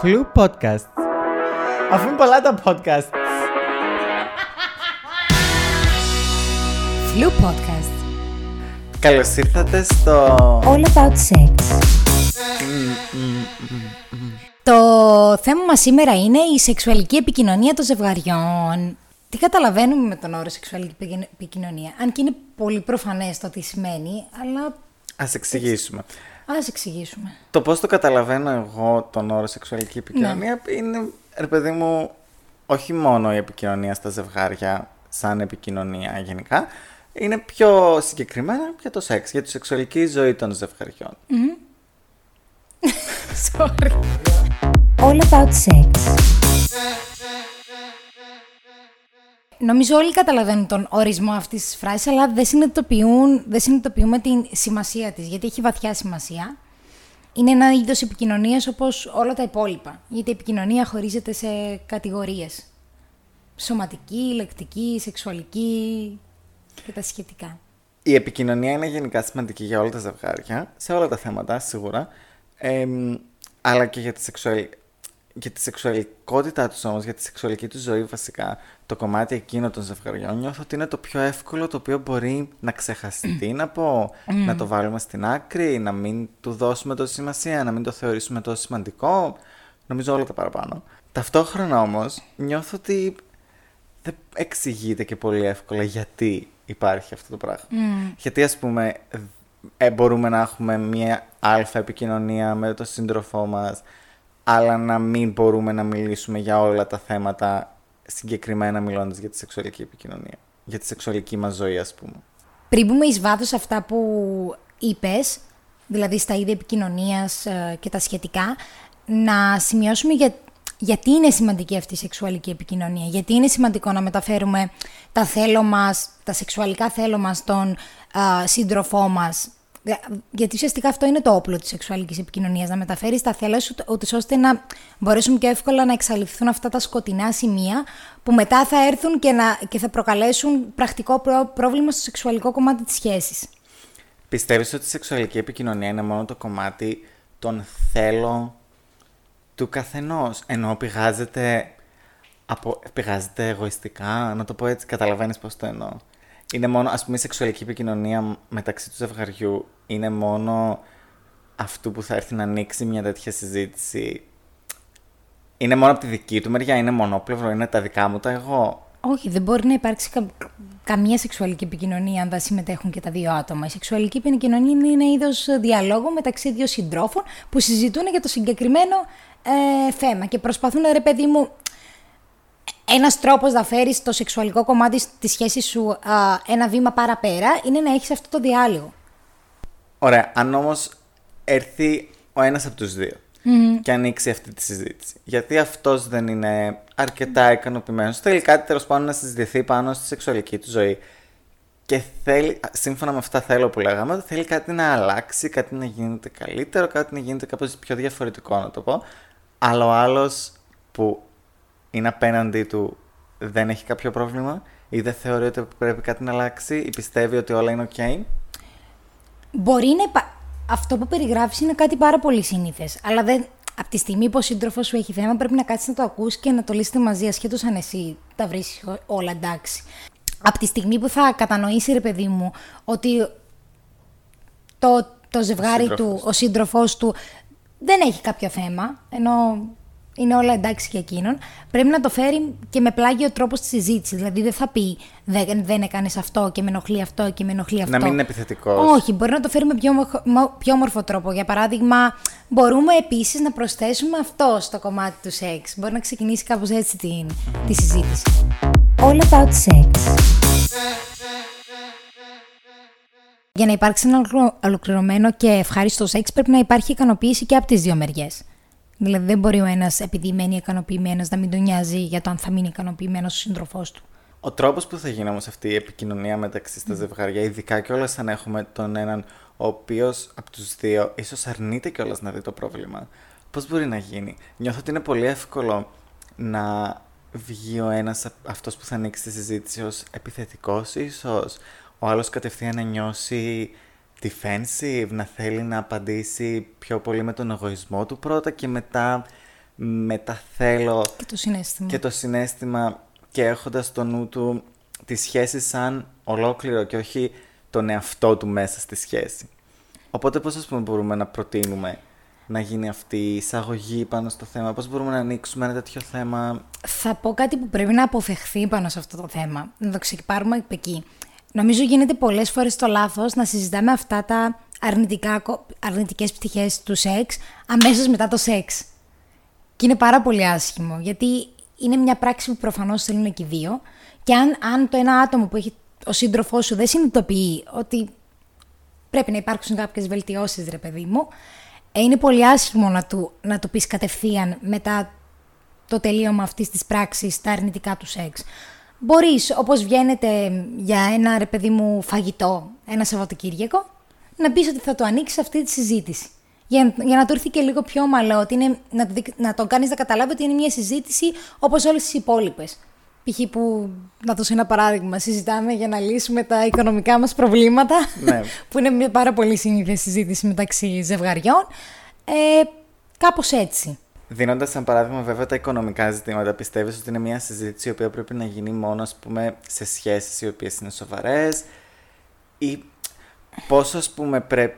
Φλου podcast. Αφού είναι πολλά τα podcast. Flu Podcast. Καλώς ήρθατε στο... All about sex. Το θέμα μας σήμερα είναι η σεξουαλική επικοινωνία των ζευγαριών. Τι καταλαβαίνουμε με τον όρο σεξουαλική επικοινω- επικοινωνία. Αν και είναι πολύ προφανές το τι σημαίνει, αλλά Ας εξηγήσουμε. Ας εξηγήσουμε. Το πώς το καταλαβαίνω εγώ τον όρο σεξουαλική επικοινωνία είναι, ρε παιδί μου, όχι μόνο η επικοινωνία στα ζευγάρια σαν επικοινωνία γενικά, είναι πιο συγκεκριμένα για το σεξ, για τη σεξουαλική ζωή των ζευγαριών. Sorry. All about sex. Νομίζω όλοι καταλαβαίνουν τον ορισμό αυτής της φράσης, αλλά δεν, συνειδητοποιούν, δεν συνειδητοποιούμε την σημασία της, γιατί έχει βαθιά σημασία. Είναι ένα είδος επικοινωνίας όπως όλα τα υπόλοιπα, γιατί η επικοινωνία χωρίζεται σε κατηγορίες. Σωματική, λεκτική, σεξουαλική και τα σχετικά. Η επικοινωνία είναι γενικά σημαντική για όλα τα ζευγάρια, σε όλα τα θέματα σίγουρα, εμ, αλλά και για τη, σεξουαλ... για τη σεξουαλικότητά τους όμως, για τη σεξουαλική τους ζωή βασικά, το κομμάτι εκείνο των ζευγαριών, νιώθω ότι είναι το πιο εύκολο το οποίο μπορεί να ξεχαστεί, να πω, να το βάλουμε στην άκρη, να μην του δώσουμε τόση σημασία, να μην το θεωρήσουμε τόσο σημαντικό, νομίζω όλα τα παραπάνω. Ταυτόχρονα όμως νιώθω ότι δεν εξηγείται και πολύ εύκολα γιατί υπάρχει αυτό το πράγμα. Γιατί ας πούμε ε, μπορούμε να έχουμε μία αλφα επικοινωνία με τον σύντροφό μας αλλά να μην μπορούμε να μιλήσουμε για όλα τα θέματα συγκεκριμένα μιλώντας για τη σεξουαλική επικοινωνία. Για τη σεξουαλική μας ζωή ας πούμε. Πριν μπούμε εις βάθος σε αυτά που είπες, δηλαδή στα είδη επικοινωνίας ε, και τα σχετικά, να σημειώσουμε για, γιατί είναι σημαντική αυτή η σεξουαλική επικοινωνία. Γιατί είναι σημαντικό να μεταφέρουμε τα θέλω μας, τα σεξουαλικά θέλω μας στον α, σύντροφό μας. Δε- Γιατί ουσιαστικά αυτό είναι το όπλο της σεξουαλικής επικοινωνίας, να μεταφέρεις τα θέλω σου, ούτως ώστε να μπορέσουν πιο εύκολα να εξαλειφθούν αυτά τα σκοτεινά σημεία που μετά θα έρθουν και, να, και θα προκαλέσουν πρακτικό πρό- πρόβλημα στο σεξουαλικό κομμάτι της σχέσης. Πιστεύεις ότι η σεξουαλική επικοινωνία είναι μόνο το κομμάτι των θέλω του καθενός, ενώ πηγάζεται, από, πηγάζεται εγωιστικά, να το πω έτσι, καταλαβαίνεις πώς το εννοώ. Είναι μόνο, ας πούμε, η σεξουαλική επικοινωνία μεταξύ του ζευγαριού είναι μόνο αυτού που θα έρθει να ανοίξει μια τέτοια συζήτηση. Είναι μόνο από τη δική του μεριά, είναι μονόπλευρο, είναι τα δικά μου τα εγώ. Όχι, δεν μπορεί να υπάρξει κα- καμία σεξουαλική επικοινωνία αν δεν συμμετέχουν και τα δύο άτομα. Η σεξουαλική επικοινωνία είναι ένα είδος διαλόγου μεταξύ δύο συντρόφων που συζητούν για το συγκεκριμένο ε, θέμα και προσπαθούν, ρε παιδί μου, ένας τρόπος να φέρεις το σεξουαλικό κομμάτι τη σχέση σου α, ένα βήμα παραπέρα είναι να έχεις αυτό το διάλογο. Ωραία, αν όμως έρθει ο ένας από τους δύο και ανοίξει αυτή τη συζήτηση, γιατί αυτός δεν είναι αρκετά ικανοποιημένος, θέλει κάτι τέλος πάντων να συζητηθεί πάνω στη σεξουαλική του ζωή. Και θέλει, σύμφωνα με αυτά θέλω που λέγαμε, θέλει κάτι να αλλάξει, κάτι να γίνεται καλύτερο, κάτι να γίνεται κάπως πιο διαφορετικό να το πω, αλλά ο άλλος που είναι απέναντί του δεν έχει κάποιο πρόβλημα ή δεν θεωρεί ότι πρέπει κάτι να αλλάξει ή πιστεύει ότι όλα είναι ok. Μπορεί να υπά... Αυτό που περιγράφεις είναι κάτι πάρα πολύ σύνηθες, αλλά δεν... Από τη στιγμή που ο σύντροφος σου έχει θέμα, πρέπει να κάτσεις να το ακούσει και να το λύσετε μαζί, ασχέτω αν εσύ τα βρεις όλα εντάξει. Από τη στιγμή που θα κατανοήσει, ρε παιδί μου, ότι το, το ζευγάρι σύντροφος του, ο σύντροφός του δεν έχει κάποιο θέμα, ενώ είναι όλα εντάξει για εκείνον, πρέπει να το φέρει και με πλάγιο τρόπο στη συζήτηση. Δηλαδή δεν θα πει δεν, δεν έκανες αυτό και με ενοχλεί αυτό και με ενοχλεί αυτό. Να μην είναι επιθετικός. Όχι, μπορεί να το φέρει με πιο, όμορφο- μο- πιο όμορφο τρόπο. Για παράδειγμα, μπορούμε επίσης να προσθέσουμε αυτό στο κομμάτι του σεξ. Μπορεί να ξεκινήσει κάπως έτσι την, τη συζήτηση. All about sex. Για να υπάρξει ένα ολοκληρω- ολοκληρωμένο και ευχάριστο σεξ πρέπει να υπάρχει ικανοποίηση και από τις δύο μεριές. Δηλαδή δεν μπορεί ο ένας επειδή μένει ικανοποιημένος να μην τον νοιάζει για το αν θα μείνει ικανοποιημένος ο σύντροφός του. Ο τρόπος που θα γίνει όμως αυτή η επικοινωνία μεταξύ στα ζευγάρια, ειδικά κιόλα αν έχουμε τον έναν ο οποίος από τους δύο ίσως αρνείται κιόλας να δει το πρόβλημα. Πώς μπορεί να γίνει; Νιώθω ότι είναι πολύ εύκολο να βγει ο ένας αυτός που θα ανοίξει τη συζήτηση ως επιθετικός, ίσως. Ο άλλος κατευθείαν να νιώσει defensive, να θέλει να απαντήσει πιο πολύ με τον εγωισμό του πρώτα και μετά με τα θέλω Και το συνέστημα. και το συνέστημα και έχοντας στο νου του τη σχέση σαν ολόκληρο και όχι τον εαυτό του μέσα στη σχέση. Οπότε πώς ας πούμε μπορούμε να προτείνουμε να γίνει αυτή η εισαγωγή πάνω στο θέμα, πώς μπορούμε να ανοίξουμε ένα τέτοιο θέμα; Θα πω κάτι που πρέπει να αποφευχθεί πάνω σε αυτό το θέμα. Να το ξεκινήσουμε από εκεί. Νομίζω γίνεται πολλές φορές το λάθος να συζητάμε αυτά τα αρνητικά, αρνητικές πτυχές του σεξ αμέσως μετά το σεξ. Και είναι πάρα πολύ άσχημο, γιατί είναι μια πράξη που προφανώς θέλουν και οι δύο και αν, αν το ένα άτομο που έχει ο σύντροφός σου δεν συνειδητοποιεί ότι πρέπει να υπάρξουν κάποιες βελτιώσεις, ρε παιδί μου, ε, είναι πολύ άσχημο να του, να του πεις κατευθείαν μετά το τελείωμα αυτής της πράξης τα αρνητικά του σεξ. Μπορείς, όπως βγαίνετε για ένα ρε παιδί μου φαγητό ένα Σαββατοκύριακο, να πεις ότι θα το ανοίξεις αυτή τη συζήτηση. Για, για να του έρθει και λίγο πιο ομαλό, ότι είναι, να, το δει- να τον κάνεις να καταλάβει ότι είναι μια συζήτηση όπως όλες τις υπόλοιπες. Π.χ. που, να δώσω ένα παράδειγμα, συζητάμε για να λύσουμε τα οικονομικά μας προβλήματα, Ναι. που είναι μια πάρα πολύ συνήθιη συζήτηση μεταξύ ζευγαριών. Ε, κάπως έτσι. Δίνοντας σαν παράδειγμα βέβαια τα οικονομικά ζητήματα, πιστεύεις ότι είναι μια συζήτηση η οποία πρέπει να γίνει μόνο ας πούμε σε σχέσεις οι οποίες είναι σοβαρές ή πόσο ας πούμε πρέπει...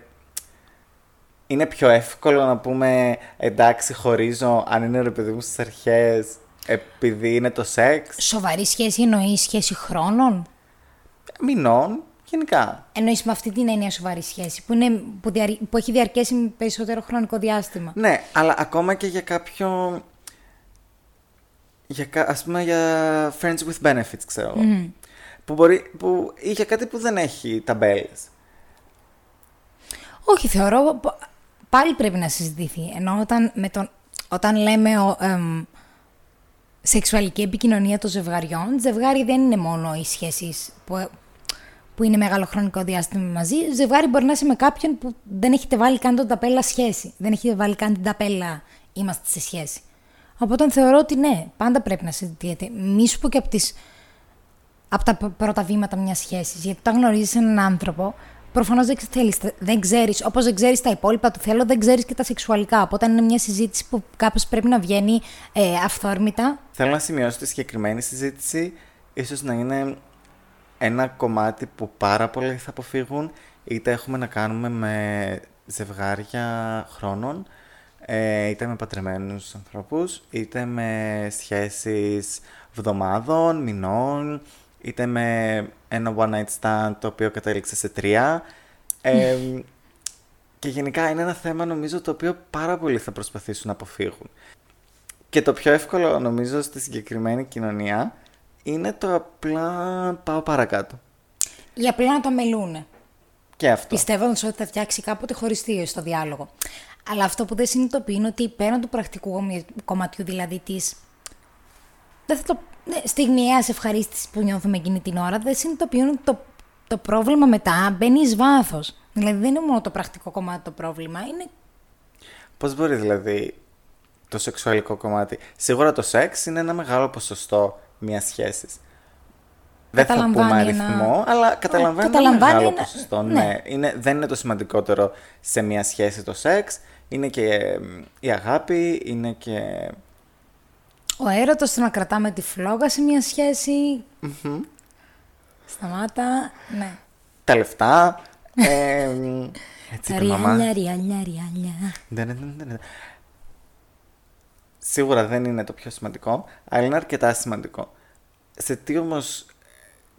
Είναι πιο εύκολο να πούμε εντάξει χωρίζω αν είναι ρε παιδί μου στις αρχές επειδή είναι το σεξ, Σοβαρή σχέση εννοείς σχέση χρόνων; μηνών, γενικά. Εννοείς με αυτή την έννοια σοβαρή σχέση, που, είναι, που, διαρ- που έχει διαρκέσει με περισσότερο χρονικό διάστημα. Ναι, αλλά ακόμα και για κάποιο... Για, κα- ας πούμε για friends with benefits, ξέρω εγώ. Που μπορεί, που, ή για κάτι που δεν έχει ταμπέλες. Όχι, θεωρώ π- πάλι πρέπει να συζητηθεί. Ενώ όταν, με τον, όταν λέμε ο, εμ, σεξουαλική επικοινωνία των ζευγαριών, ζευγάρι δεν είναι μόνο οι σχέσεις που, που είναι μεγάλο χρονικό διάστημα μαζί. Ζευγάρι μπορεί να είσαι με κάποιον που δεν έχετε βάλει καν τον ταπέλα σχέση. Δεν έχετε βάλει καν την ταπέλα είμαστε σε σχέση. Οπότε θεωρώ ότι ναι, πάντα πρέπει να συζητιέται. Μη σου πω και από τις από τα π- πρώτα βήματα μιας σχέσης. Γιατί όταν γνωρίζεις έναν άνθρωπο, προφανώς δεν ξέρεις, δεν ξέρεις, όπως δεν ξέρεις τα υπόλοιπα του θέλω, δεν ξέρεις και τα σεξουαλικά. Οπότε είναι μια συζήτηση που κάπως πρέπει να βγαίνει ε, αυθόρμητα. Θέλω να σημειώσω τη συγκεκριμένη συζήτηση ίσως να είναι ένα κομμάτι που πάρα πολλοί θα αποφύγουν είτε έχουμε να κάνουμε με ζευγάρια χρόνων ε, είτε με πατρεμένους ανθρώπους είτε με σχέσεις βδομάδων, μηνών είτε με ένα one night stand το οποίο κατέληξε σε τρία ε, και γενικά είναι ένα θέμα νομίζω το οποίο πάρα πολλοί θα προσπαθήσουν να αποφύγουν. Και το πιο εύκολο νομίζω στη συγκεκριμένη κοινωνία είναι το απλά πάω παρακάτω. Ή απλά να το μελούνε. Και αυτό. Πιστεύοντας ότι θα φτιάξει κάποτε χωριστή στο διάλογο. Αλλά αυτό που δεν συνειδητοποιεί είναι ότι πέραν του πρακτικού κομι- κομματιού, δηλαδή τη. Δεν θα το. Ναι, στιγμιαία ευχαρίστηση που νιώθουμε εκείνη την ώρα, δεν συνειδητοποιούν ότι το, το πρόβλημα μετά μπαίνει εις βάθος. Δηλαδή δεν είναι μόνο το πρακτικό κομμάτι το πρόβλημα, είναι Πώς μπορεί δηλαδή το σεξουαλικό κομμάτι. Σίγουρα το σεξ είναι ένα μεγάλο ποσοστό μιας σχέσης. Δεν θα πούμε Καταλαμβάνει ένα- αριθμό, αλλά καταλαβαίνει ένα καταλαμβάνει μεγάλο ένα- ποσοστό. ναι. Ναι. Είναι, δεν είναι το σημαντικότερο σε μια σχέση το σεξ. Είναι και ε, η αγάπη, είναι και... ο έρωτος το να κρατάμε τη φλόγα σε μια σχέση. Σταμάτα. Ναι. τα λεφτά. Ε, έτσι είπε η μαμά. Ριάλια, ριάλια, ριάλια. Ναι, ναι, ναι, ναι, ναι. Σίγουρα δεν είναι το πιο σημαντικό, αλλά είναι αρκετά σημαντικό. Σε τι όμως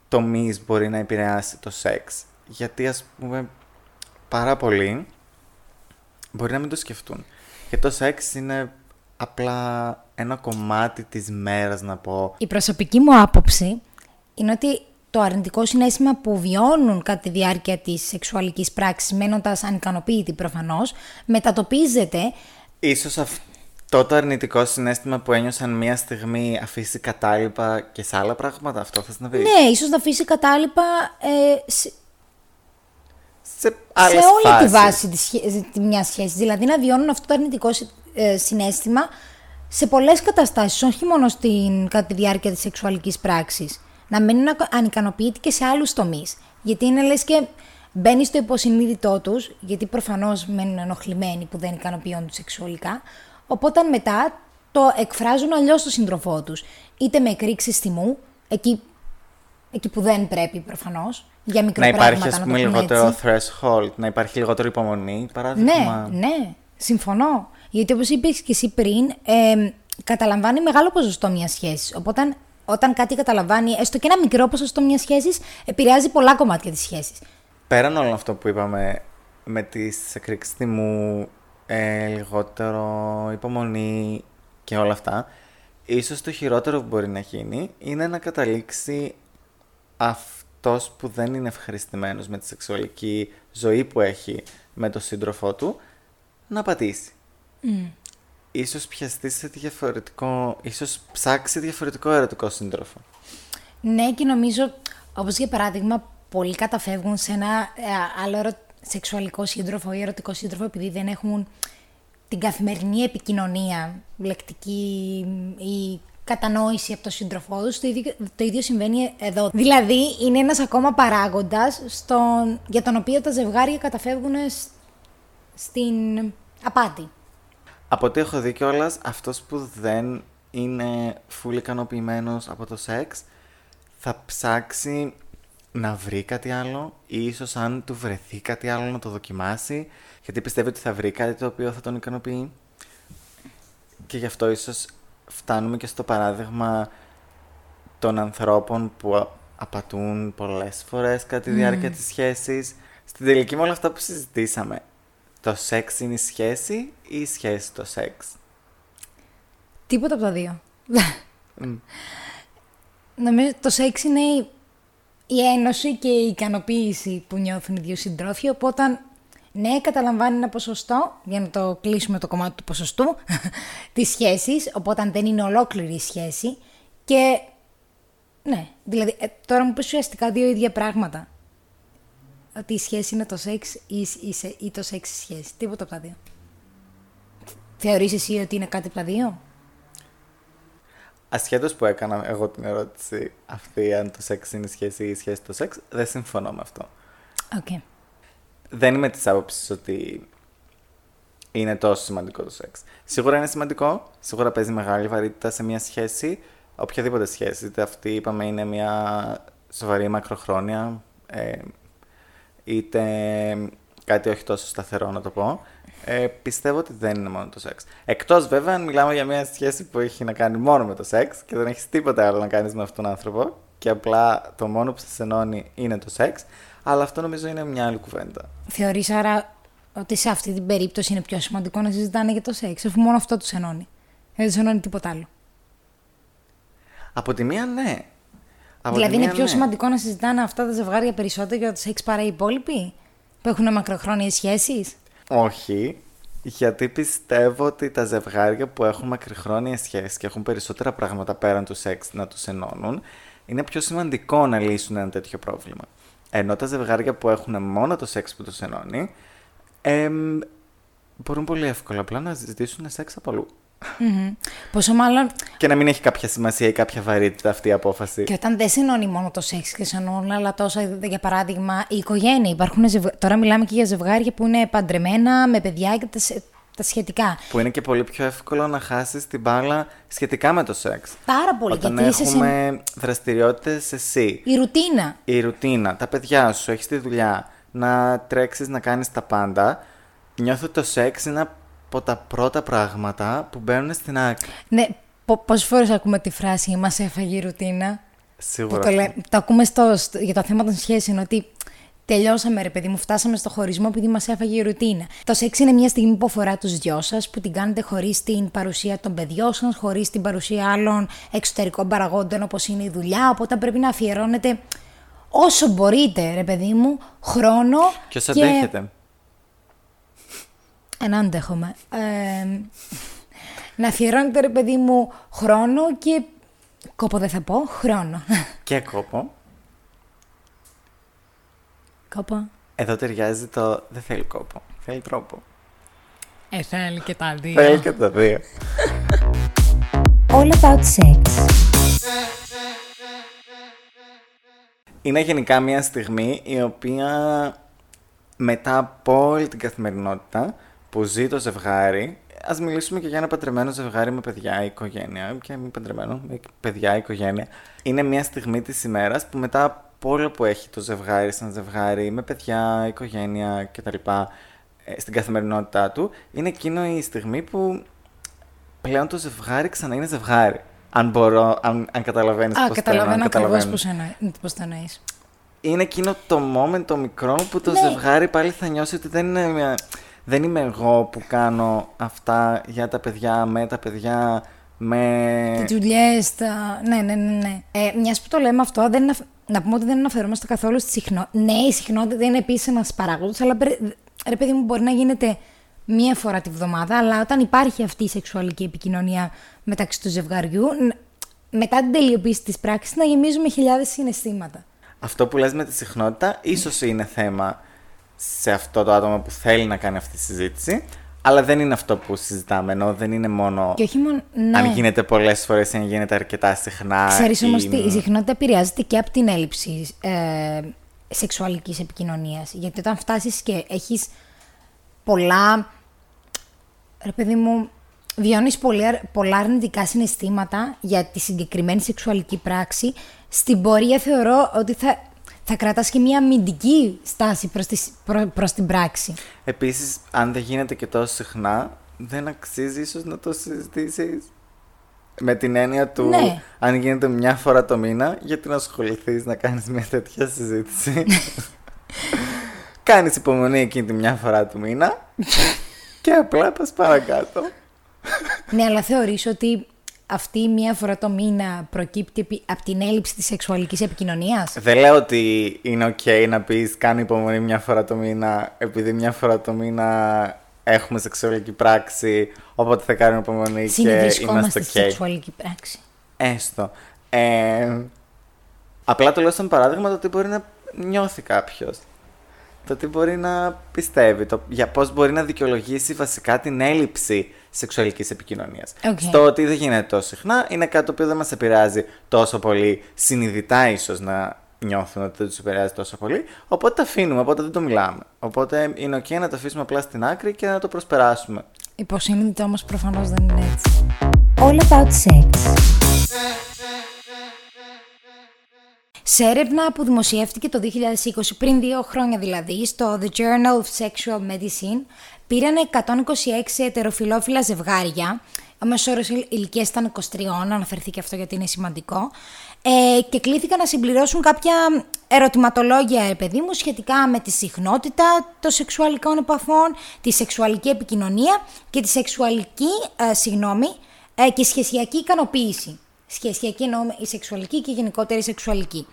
τομείς μπορεί να επηρεάσει το σεξ, Γιατί ας πούμε πάρα πολλοί μπορεί να μην το σκεφτούν. Και το σεξ είναι απλά ένα κομμάτι της μέρας να πω. Η προσωπική μου άποψη είναι ότι το αρνητικό συνέστημα που βιώνουν κατά τη διάρκεια της σεξουαλικής πράξης, μένοντας ανικανοποίητοι προφανώς, μετατοπίζεται Ίσως αυτό το αρνητικό συνέστημα που ένιωσαν μία στιγμή αφήσει κατάλοιπα και σε άλλα πράγματα, αυτό θες να πεις. Ναι, ίσως να αφήσει κατάλοιπα ε, σε, Σε άλλες σε όλη φάσεις. τη βάση της, σχέ- τη μιας σχέσης. Δηλαδή να βιώνουν αυτό το αρνητικό συ- ε, συνέστημα σε πολλές καταστάσεις, όχι μόνο στην, κατά τη διάρκεια της σεξουαλικής πράξης. Να μένουν ακο- ανικανοποιητοί και σε άλλους τομείς. Γιατί είναι λες και μπαίνει στο υποσυνείδητό τους, γιατί προφανώς μένουν ενοχλημένοι που δεν ικανοποιούν του σεξουαλικά. Οπότε μετά το εκφράζουν αλλιώς στο σύντροφό τους. Είτε με εκρήξει τιμού, εκεί, εκεί που δεν πρέπει προφανώς, για μικρό Να υπάρχει, πράγματα, ας να πούμε, το πούμε λιγότερο έτσι. threshold, να υπάρχει λιγότερο υπομονή. Παράδειγμα. Ναι, ναι, συμφωνώ. Γιατί όπως είπες και εσύ πριν, ε, καταλαμβάνει μεγάλο ποσοστό μιας σχέσης. Οπότε όταν κάτι καταλαμβάνει, έστω και ένα μικρό ποσοστό μιας σχέσης, επηρεάζει πολλά κομμάτια της σχέσης. Πέραν όλο αυτό που είπαμε με τις εκρήξεις τιμού, ε, λιγότερο υπομονή και όλα αυτά, ίσως το χειρότερο που μπορεί να γίνει είναι να καταλήξει αυτός που δεν είναι ευχαριστημένος με τη σεξουαλική ζωή που έχει με τον σύντροφό του, να πατήσει. Ίσως πιαστεί σε διαφορετικό, ίσως ψάξει διαφορετικό ερωτικό σύντροφο. Ναι, και νομίζω, όπως για παράδειγμα, πολλοί καταφεύγουν σε ένα ε, άλλο ερω- σεξουαλικό σύντροφο ή ερωτικό σύντροφο επειδή δεν έχουν την καθημερινή επικοινωνία, λεκτική ή κατανόηση από τον σύντροφό τους. Το ίδιο, το ίδιο συμβαίνει εδώ. Δηλαδή, είναι ένας ακόμα παράγοντας στον, για τον οποίο τα ζευγάρια καταφεύγουν σ- στην απάτη. Από ό,τι έχω δει κιόλας, αυτός που δεν είναι full ικανοποιημένος από το σεξ θα ψάξει να βρει κάτι άλλο ή ίσως αν του βρεθεί κάτι άλλο να το δοκιμάσει γιατί πιστεύει ότι θα βρει κάτι το οποίο θα τον ικανοποιεί και γι' αυτό ίσως φτάνουμε και στο παράδειγμα των ανθρώπων που α- απατούν πολλές φορές κατά τη διάρκεια της σχέσης. Στην τελική με όλα αυτά που συζητήσαμε, το σεξ είναι η σχέση ή η σχέση το σεξ; Τίποτα από τα δύο. Νομίζω το σεξ είναι η- η ένωση και η ικανοποίηση που νιώθουν οι δύο συντρόφοι. Οπότε, ναι, καταλαμβάνει ένα ποσοστό, για να το κλείσουμε το κομμάτι του ποσοστού, της σχέσης. Οπότε, δεν είναι ολόκληρη η σχέση. Και, ναι, δηλαδή, ε, τώρα μου πες ουσιαστικά δύο ίδια πράγματα. Ότι η σχέση είναι το σεξ ή, ή, σε- ή το σεξ η σχέση. Τίποτα από τα δύο. Θεωρείς εσύ ότι είναι κάτι από τα δύο; Ασχέτως που έκανα εγώ την ερώτηση αυτή αν το σεξ είναι η σχέση ή η σχέση το σεξ, δεν συμφωνώ με αυτό. Οκ. Δεν είμαι της άποψης ότι είναι τόσο σημαντικό το σεξ. Σίγουρα είναι σημαντικό, σίγουρα παίζει μεγάλη βαρύτητα σε μια σχέση, οποιαδήποτε σχέση. Είτε αυτή είπαμε είναι μια σοβαρή μακροχρόνια, ε, είτε κάτι όχι τόσο σταθερό να το πω. Ε, πιστεύω ότι δεν είναι μόνο το σεξ. Εκτός βέβαια αν μιλάμε για μια σχέση που έχει να κάνει μόνο με το σεξ και δεν έχεις τίποτα άλλο να κάνεις με αυτόν τον άνθρωπο και απλά το μόνο που σας ενώνει είναι το σεξ, αλλά αυτό νομίζω είναι μια άλλη κουβέντα. Θεωρείς άρα ότι σε αυτή την περίπτωση είναι πιο σημαντικό να συζητάνε για το σεξ, αφού μόνο αυτό τους ενώνει; Δεν τους ενώνει τίποτα άλλο. Από τη μία ναι. Από δηλαδή τη είναι μία, πιο ναι. σημαντικό να συζητάνε αυτά τα ζευγάρια περισσότερο για το σεξ παρά οι υπόλοιποι που έχουν μακροχρόνιες σχέσεις; Όχι, γιατί πιστεύω ότι τα ζευγάρια που έχουν μακροχρόνιες σχέσεις και έχουν περισσότερα πράγματα πέραν του σεξ να τους ενώνουν, είναι πιο σημαντικό να λύσουν ένα τέτοιο πρόβλημα. Ενώ τα ζευγάρια που έχουν μόνο το σεξ που τους ενώνει, εμ, μπορούν πολύ εύκολα απλά να ζητήσουν σεξ από αλλού. Μμμ. Πόσο μάλλον Και να μην έχει κάποια σημασία ή κάποια βαρύτητα αυτή η απόφαση. και όταν δεν σε ενώνει μόνο το σεξ και σε ενώνουν αλλά τόσα, για παράδειγμα, η οικογένεια. Υπάρχουν ζευγα... Τώρα μιλάμε και για ζευγάρια που είναι παντρεμένα, με παιδιά και τα, σε- τα σχετικά. Που είναι και πολύ πιο εύκολο να χάσεις την μπάλα σχετικά με το σεξ. Πάρα πολύ, Όταν γιατί είσαι σε- έχουμε δραστηριότητες εσύ, Η ρουτίνα. η ρουτίνα, τα παιδιά σου, έχεις τη δουλειά, να τρέξεις, να κάνεις τα πάντα, νιώθω ότι το σεξ είναι από τα πρώτα πράγματα που μπαίνουν στην άκρη. Ναι, πο- πόσες φορές ακούμε τη φράση «Μας έφαγε η ρουτίνα» που Σίγουρα. το, λέ- το ακούμε στο, στο- για το θέμα των σχέσεων ότι τελειώσαμε ρε παιδί μου, φτάσαμε στο χωρισμό επειδή μας έφαγε η ρουτίνα. Το σεξ είναι μια στιγμή που αφορά τους δυο σας, που την κάνετε χωρίς την παρουσία των παιδιών σας, χωρίς την παρουσία άλλων εξωτερικών παραγόντων όπως είναι η δουλειά, οπότε πρέπει να αφιερώνετε όσο μπορείτε ρε παιδί μου, χρόνο Ποιος αντέχεται. Ένα αντέχομαι. Ε, να αφιερώνετε ρε παιδί μου χρόνο και κόπο δεν θα πω, χρόνο. Και κόπο. Κόπο. Εδώ ταιριάζει το δεν θέλει κόπο. Θέλει τρόπο. Ε, θέλει και τα δύο. Θέλει και τα δύο. All about sex. Είναι γενικά μια στιγμή η οποία μετά από όλη την καθημερινότητα που ζει το ζευγάρι, ας μιλήσουμε και για ένα παντρεμένο ζευγάρι με παιδιά, οικογένεια. Και μη παντρεμένο, με παιδιά, οικογένεια. Είναι μια στιγμή της ημέρας που μετά από όλο που έχει το ζευγάρι σαν ζευγάρι, με παιδιά, οικογένεια κτλ. ε, στην καθημερινότητά του, είναι εκείνο η στιγμή που πλέον το ζευγάρι ξανά είναι ζευγάρι. Αν μπορώ, αν, αν καταλαβαίνεις Α, πώς καταλαβαίνω ακριβώς πώς το εννοείς. Είναι εκείνο το moment το μικρό που το Ναι. ζευγάρι πάλι θα νιώσει ότι δεν είναι μια... Δεν είμαι εγώ που κάνω αυτά για τα παιδιά, με τα παιδιά, με... Τι δουλειέ, τα. Ναι, ναι, ναι. ναι. Ε, Μιας που το λέμε αυτό, δεν είναι... αφ- να πούμε ότι δεν αναφερόμαστε καθόλου στη συχνότητα. Ναι, η συχνότητα είναι επίσης ένας παράγοντα, αλλά πρέ- ρε παιδί μου, μπορεί να γίνεται μία φορά τη βδομάδα, αλλά όταν υπάρχει αυτή η σεξουαλική επικοινωνία μεταξύ του ζευγαριού, ν- μετά την τελειοποίηση της πράξης να γεμίζουμε χιλιάδες συναισθήματα. Αυτό που λες με τη συχνότητα ίσως είναι θέμα σε αυτό το άτομο που θέλει να κάνει αυτή τη συζήτηση, αλλά δεν είναι αυτό που συζητάμε, ενώ δεν είναι μόνο Και όχι μόνο. Ναι. αν γίνεται πολλές φορές ή αν γίνεται αρκετά συχνά. Ξέρεις ή- όμως τι, η συχνότητα επηρεάζεται και από την έλλειψη ε, σεξουαλικής επικοινωνίας. Γιατί όταν φτάσεις και έχεις πολλά, ρε παιδί μου, βιώνεις πολύ, αρ- πολλά αρνητικά συναισθήματα για τη συγκεκριμένη σεξουαλική πράξη, στην πορεία θεωρώ ότι θα, θα κρατάς και μια αμυντική στάση προς, τη, προ- προς την πράξη. Επίσης, αν δεν γίνεται και τόσο συχνά, δεν αξίζει ίσως να το συζητήσεις. Με την έννοια του, Ναι. αν γίνεται μια φορά το μήνα, γιατί να ασχοληθείς να κάνεις μια τέτοια συζήτηση; κάνεις υπομονή εκείνη τη μια φορά του μήνα και απλά πας παρακάτω. ναι, αλλά θεωρείς ότι αυτή η μία φορά το μήνα προκύπτει επί- από την έλλειψη της σεξουαλικής επικοινωνίας; Δεν λέω ότι είναι ok να πεις κάνω υπομονή μια φορά το μήνα επειδή μια φορά το μήνα έχουμε σεξουαλική πράξη οπότε θα κάνουμε υπομονή και Συνειδησκόμαστε είμαστε στη ok. σεξουαλική πράξη. Έστω. Ε, απλά το λέω σαν παράδειγμα το τι μπορεί να νιώθει κάποιος. Το τι μπορεί να πιστεύει. Το, για πώς μπορεί να δικαιολογήσει βασικά την έλλειψη σεξουαλικής επικοινωνίας. Οκ. Στο ότι δεν γίνεται τόσο συχνά είναι κάτι το οποίο δεν μας επηρεάζει τόσο πολύ. Συνειδητά ίσως να νιώθουν ότι δεν τους επηρεάζει τόσο πολύ. Οπότε το αφήνουμε, οπότε δεν το μιλάμε. Οπότε είναι ok να το αφήσουμε απλά στην άκρη και να το προσπεράσουμε. Υποσυνείδητο όμως προφανώς δεν είναι έτσι. All about sex. Σε έρευνα που δημοσιεύτηκε το 2020, πριν δύο χρόνια δηλαδή, στο The Journal of Sexual Medicine, πήραν 126 ετεροφιλόφιλα ζευγάρια, ο μέσος όρος ηλικίας ήταν 23, αναφερθήκε αυτό γιατί είναι σημαντικό, ε, και κλήθηκαν να συμπληρώσουν κάποια ερωτηματολόγια, ρε παιδί μου, σχετικά με τη συχνότητα των σεξουαλικών επαφών, τη σεξουαλική επικοινωνία και τη σεξουαλική, ε, συγγνώμη, ε, και σχεσιακή ικανοποίηση. Σχεσιακή εννοώ η σεξουαλική και η γενικότερη σεξουαλική.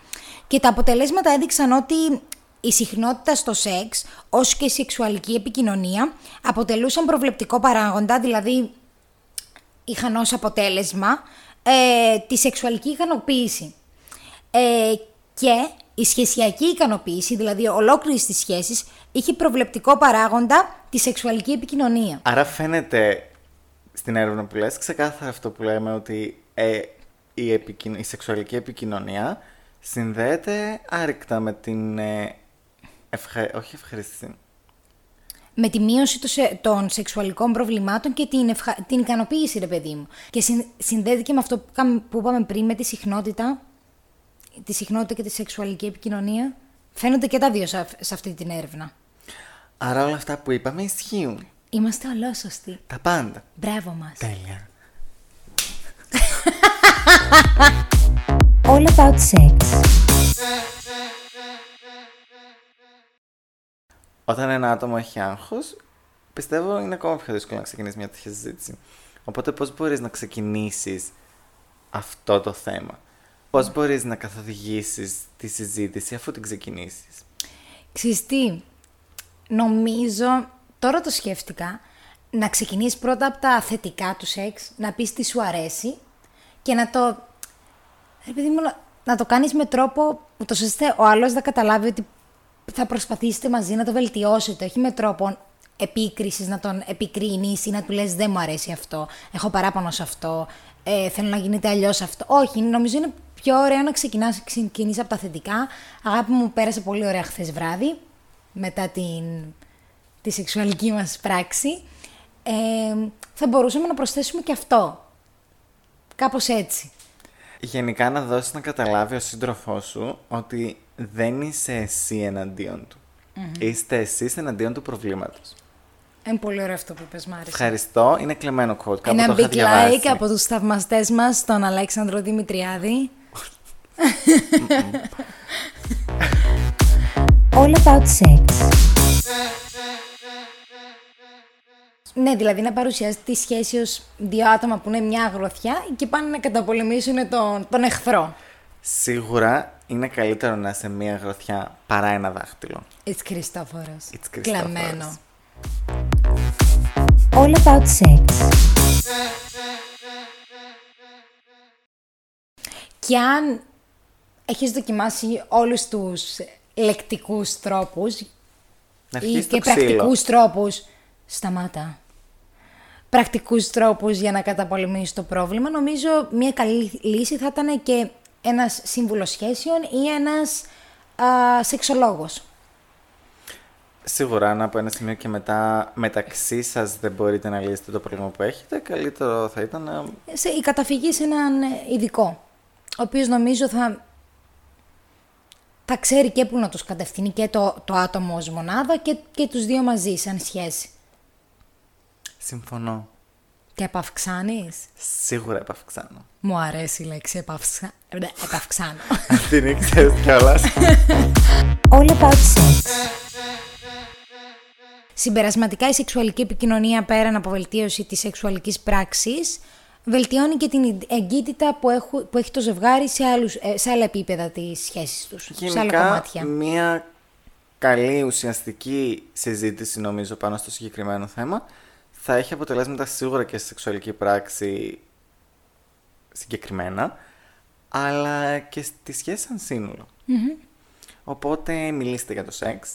Και τα αποτελέσματα έδειξαν ότι η συχνότητα στο σεξ, όσο και η σεξουαλική επικοινωνία, αποτελούσαν προβλεπτικό παράγοντα, δηλαδή είχαν ως αποτέλεσμα ε, τη σεξουαλική ικανοποίηση. Ε, και η σχεσιακή ικανοποίηση, δηλαδή ολόκληρη της σχέσης, είχε προβλεπτικό παράγοντα τη σεξουαλική επικοινωνία. Άρα φαίνεται στην έρευνα που λες ξεκάθαρα αυτό που λέμε ότι ε, η, επικοινω- η σεξουαλική επικοινωνία συνδέεται άρρηκτα με την ε, ευχα... όχι ευχαρίστηση. με τη μείωση των σε- των σεξουαλικών προβλημάτων και την, ευχα... την ικανοποίηση, ρε παιδί μου. Και συν... συνδέεται και με αυτό που, κάμε- που είπαμε πριν, με τη συχνότητα, τη συχνότητα και τη σεξουαλική επικοινωνία. Φαίνονται και τα δύο σε, αυ- σε αυτή την έρευνα. Άρα όλα αυτά που είπαμε ισχύουν. Είμαστε ολόσωστοι. Τα πάντα. Μπράβο μας. Τέλεια. All about sex. Όταν ένα άτομο έχει άγχος, πιστεύω είναι ακόμα πιο δύσκολο να ξεκινήσει μια τέτοια συζήτηση. Οπότε πώς μπορείς να ξεκινήσεις αυτό το θέμα; Πώς μπορείς να καθοδηγήσεις τη συζήτηση αφού την ξεκινήσεις; Ξέρεις τι, νομίζω, τώρα το σκέφτηκα, να ξεκινήσεις πρώτα από τα θετικά του σεξ, να πεις τι σου αρέσει και να το, ρε παιδί μου, να, να το κάνεις με τρόπο ούτως ώστε ο άλλος να καταλάβει ότι θα προσπαθήσετε μαζί να το βελτιώσετε, όχι με τρόπο επίκρισης να τον επικρίνεις ή να του λες δεν μου αρέσει αυτό, έχω παράπονο σε αυτό, ε, θέλω να γίνεται αλλιώς αυτό. Όχι, νομίζω είναι πιο ωραίο να ξεκινάς, ξεκινήσεις από τα θετικά. Αγάπη μου, πέρασε πολύ ωραία χθες βράδυ. μετά την, τη σεξουαλική μας πράξη, ε, θα μπορούσαμε να προσθέσουμε και αυτό. Κάπως έτσι. Γενικά να δώσεις να καταλάβει ο σύντροφός σου ότι δεν είσαι εσύ εναντίον του. Είστε εσείς εναντίον του προβλήματος. Είναι πολύ ωραίο αυτό που είπες, μ' άρεσε. Ευχαριστώ. Είναι κλεμμένο quote. Κάπου Ένα το είχα big διαβάσει. like από τους θαυμαστές μας, τον Αλέξανδρο Δημητριάδη. All about sex. Ναι, δηλαδή να παρουσιάζει τη σχέση ως δύο άτομα που είναι μια αγροθιά και πάνε να καταπολεμήσουν τον, τον εχθρό. Σίγουρα είναι καλύτερο να είσαι μία γροθιά παρά ένα δάχτυλο. It's Χριστόφορος. It's Χριστόφορος. Κλαμμένο. All about sex. Και αν έχεις δοκιμάσει όλους τους λεκτικούς τρόπους Να ή αρχίσει και το ξύλο. πρακτικούς τρόπους, σταμάτα. Πρακτικούς τρόπους για να καταπολεμήσεις το πρόβλημα, νομίζω μια καλή λύση θα ήταν και ένας σύμβουλος σχέσεων ή ένας α, σεξολόγος. Σίγουρα, αν από ένα σημείο και μετά μεταξύ σας δεν μπορείτε να λύσετε το πρόβλημα που έχετε, καλύτερο θα ήταν να. Σε, η καταφυγή σε έναν ειδικό, ο οποίος νομίζω θα, θα ξέρει και πού να τους κατευθύνει και το, το άτομο ως μονάδα και, και τους δύο μαζί σαν σχέση. Συμφωνώ. Και επαυξάνεις; Σίγουρα επαυξάνω. Μου αρέσει η λέξη επαυξα... ε, ναι, επαυξάνω. Την ήξερε κιόλα. All about sex. Συμπερασματικά η σεξουαλική επικοινωνία πέραν από βελτίωση της σεξουαλικής πράξης βελτιώνει και την εγκύτητα που, έχω, που έχει το ζευγάρι σε, άλλους, ε, σε άλλα επίπεδα της σχέσης τους, σε άλλα Γενικά, κομμάτια. μία καλή ουσιαστική συζήτηση νομίζω πάνω στο συγκεκριμένο θέμα θα έχει αποτελέσματα σίγουρα και στη σεξουαλική πράξη συγκεκριμένα, αλλά και στη σχέση σαν συνολο Οπότε μιλήστε για το σεξ,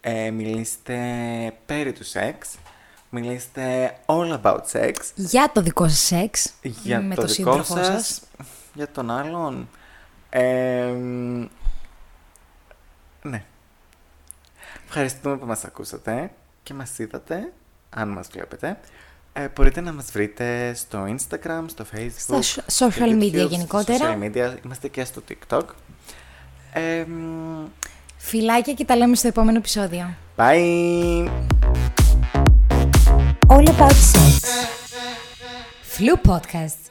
ε, μιλήστε περί του σεξ, μιλήστε all about sex, Για το δικό σας σεξ για με το, το δικό σύντροφό σας, σας. για τον άλλον. Ε, μ, ναι. Ευχαριστούμε που μας ακούσατε και μας είδατε, αν μας βλέπετε. Ε, μπορείτε να μας βρείτε στο Instagram, στο Facebook, Στα στο social media YouTube, γενικότερα. Στο social media, είμαστε και στο TikTok. Ε, μ, Φιλάκια και τα λέμε στο επόμενο επεισόδιο. bye! All about sex. Flu Podcast.